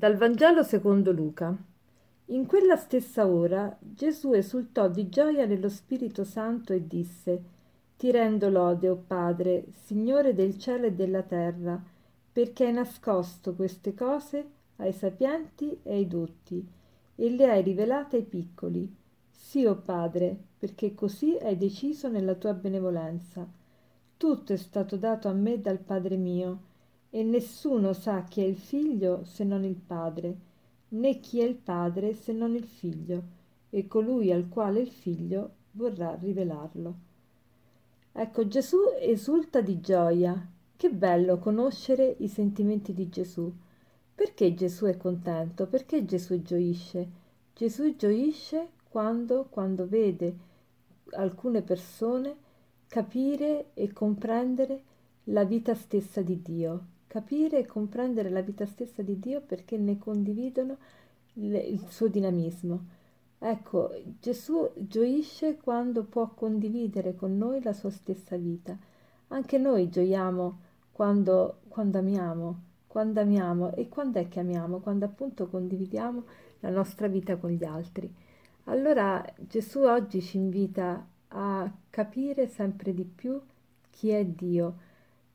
Dal Vangelo secondo Luca. In quella stessa ora Gesù esultò di gioia nello Spirito Santo e disse, Ti rendo lode, o Padre, Signore del cielo e della terra, perché hai nascosto queste cose ai sapienti e ai dotti, e le hai rivelate ai piccoli. Sì, o Padre, perché così hai deciso nella tua benevolenza. Tutto è stato dato a me dal Padre mio, e nessuno sa chi è il figlio se non il padre, né chi è il padre se non il figlio, e colui al quale il figlio vorrà rivelarlo. Ecco, Gesù esulta di gioia. Che bello conoscere i sentimenti di Gesù. Perché Gesù è contento? Perché Gesù gioisce? Gesù gioisce quando, quando vede alcune persone capire e comprendere la vita stessa di Dio, capire e comprendere la vita stessa di Dio perché ne condividono le, il suo dinamismo. Ecco, Gesù gioisce quando può condividere con noi la sua stessa vita. Anche noi gioiamo quando, quando amiamo, quando amiamo e quando è che amiamo? Quando appunto condividiamo la nostra vita con gli altri. Allora Gesù oggi ci invita a capire sempre di più chi è Dio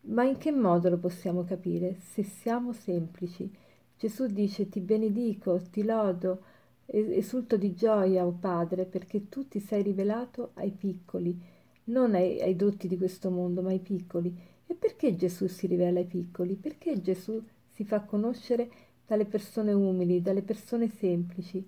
ma in che modo lo possiamo capire? Se siamo semplici. Gesù dice ti benedico, ti lodo, esulto di gioia, o oh Padre, perché tu ti sei rivelato ai piccoli, non ai, ai dotti di questo mondo, ma ai piccoli. E perché Gesù si rivela ai piccoli? Perché Gesù si fa conoscere dalle persone umili, dalle persone semplici?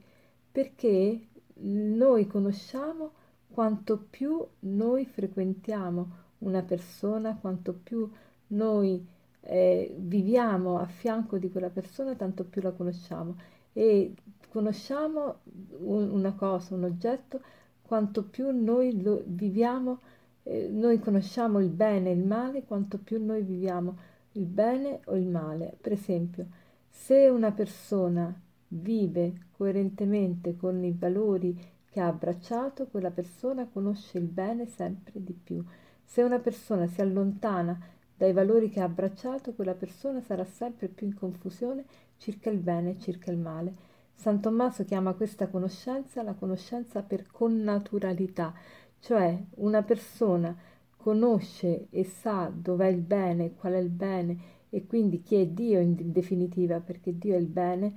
Perché noi conosciamo quanto più noi frequentiamo una persona, quanto più noi eh, viviamo a fianco di quella persona, tanto più la conosciamo. E conosciamo un, una cosa, un oggetto, quanto più noi lo viviamo, eh, noi conosciamo il bene e il male, quanto più noi viviamo il bene o il male. Per esempio, se una persona vive coerentemente con i valori che ha abbracciato, quella persona conosce il bene sempre di più. Se una persona si allontana dai valori che ha abbracciato, quella persona sarà sempre più in confusione circa il bene e circa il male. San Tommaso chiama questa conoscenza la conoscenza per connaturalità, cioè una persona conosce e sa dov'è il bene, qual è il bene e quindi chi è Dio in definitiva, perché Dio è il bene,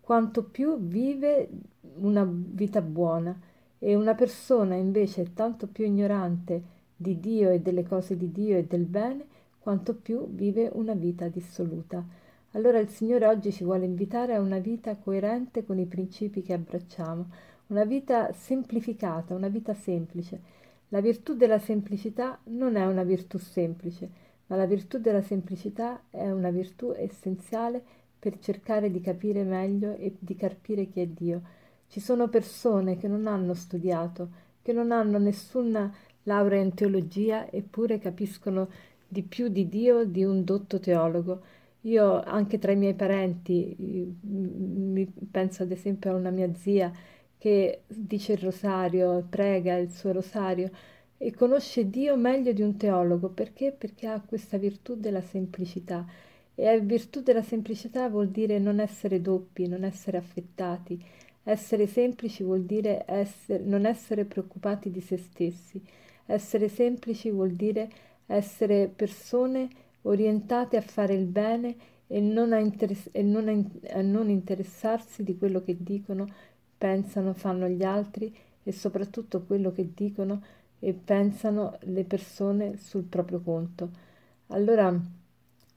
quanto più vive una vita buona e una persona invece tanto più ignorante di Dio e delle cose di Dio e del bene, quanto più vive una vita dissoluta. Allora il Signore oggi ci vuole invitare a una vita coerente con i principi che abbracciamo, una vita semplificata, una vita semplice. La virtù della semplicità non è una virtù semplice, ma la virtù della semplicità è una virtù essenziale per cercare di capire meglio e di capire chi è Dio. Ci sono persone che non hanno studiato, che non hanno nessuna laurea in teologia, eppure capiscono di più di Dio di un dotto teologo. Io anche tra i miei parenti, mi penso ad esempio a una mia zia che dice il rosario, prega il suo rosario e conosce Dio meglio di un teologo. Perché? Perché ha questa virtù della semplicità. E virtù della semplicità vuol dire non essere doppi, non essere affettati. Essere semplici vuol dire essere, non essere preoccupati di se stessi. Essere semplici vuol dire essere persone orientate a fare il bene e non a, interess- e non a, in- a non interessarsi di quello che dicono, pensano, fanno gli altri e soprattutto quello che dicono e pensano le persone sul proprio conto. Allora,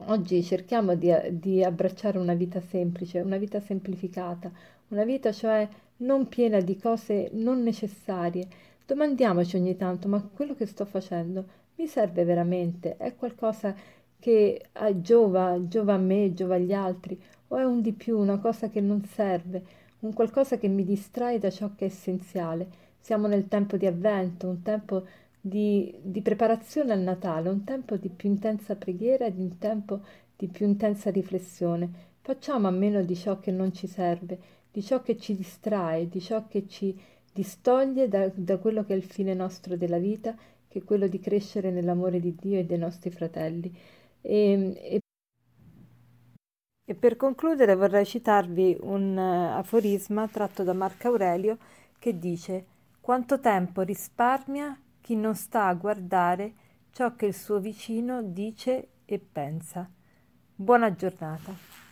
oggi cerchiamo di, di abbracciare una vita semplice, una vita semplificata, una vita cioè non piena di cose non necessarie. Domandiamoci ogni tanto, ma quello che sto facendo mi serve veramente? È qualcosa che giova, giova a me, giova agli altri? O è un di più, una cosa che non serve, un qualcosa che mi distrae da ciò che è essenziale? Siamo nel tempo di avvento, un tempo di, di preparazione al Natale, un tempo di più intensa preghiera ed un tempo di più intensa riflessione. Facciamo a meno di ciò che non ci serve, di ciò che ci distrae, di ciò che ci distoglie da, da quello che è il fine nostro della vita che è quello di crescere nell'amore di Dio e dei nostri fratelli. E, e E per concludere vorrei citarvi un uh, aforisma tratto da Marco Aurelio che dice quanto tempo risparmia chi non sta a guardare ciò che il suo vicino dice e pensa. Buona giornata.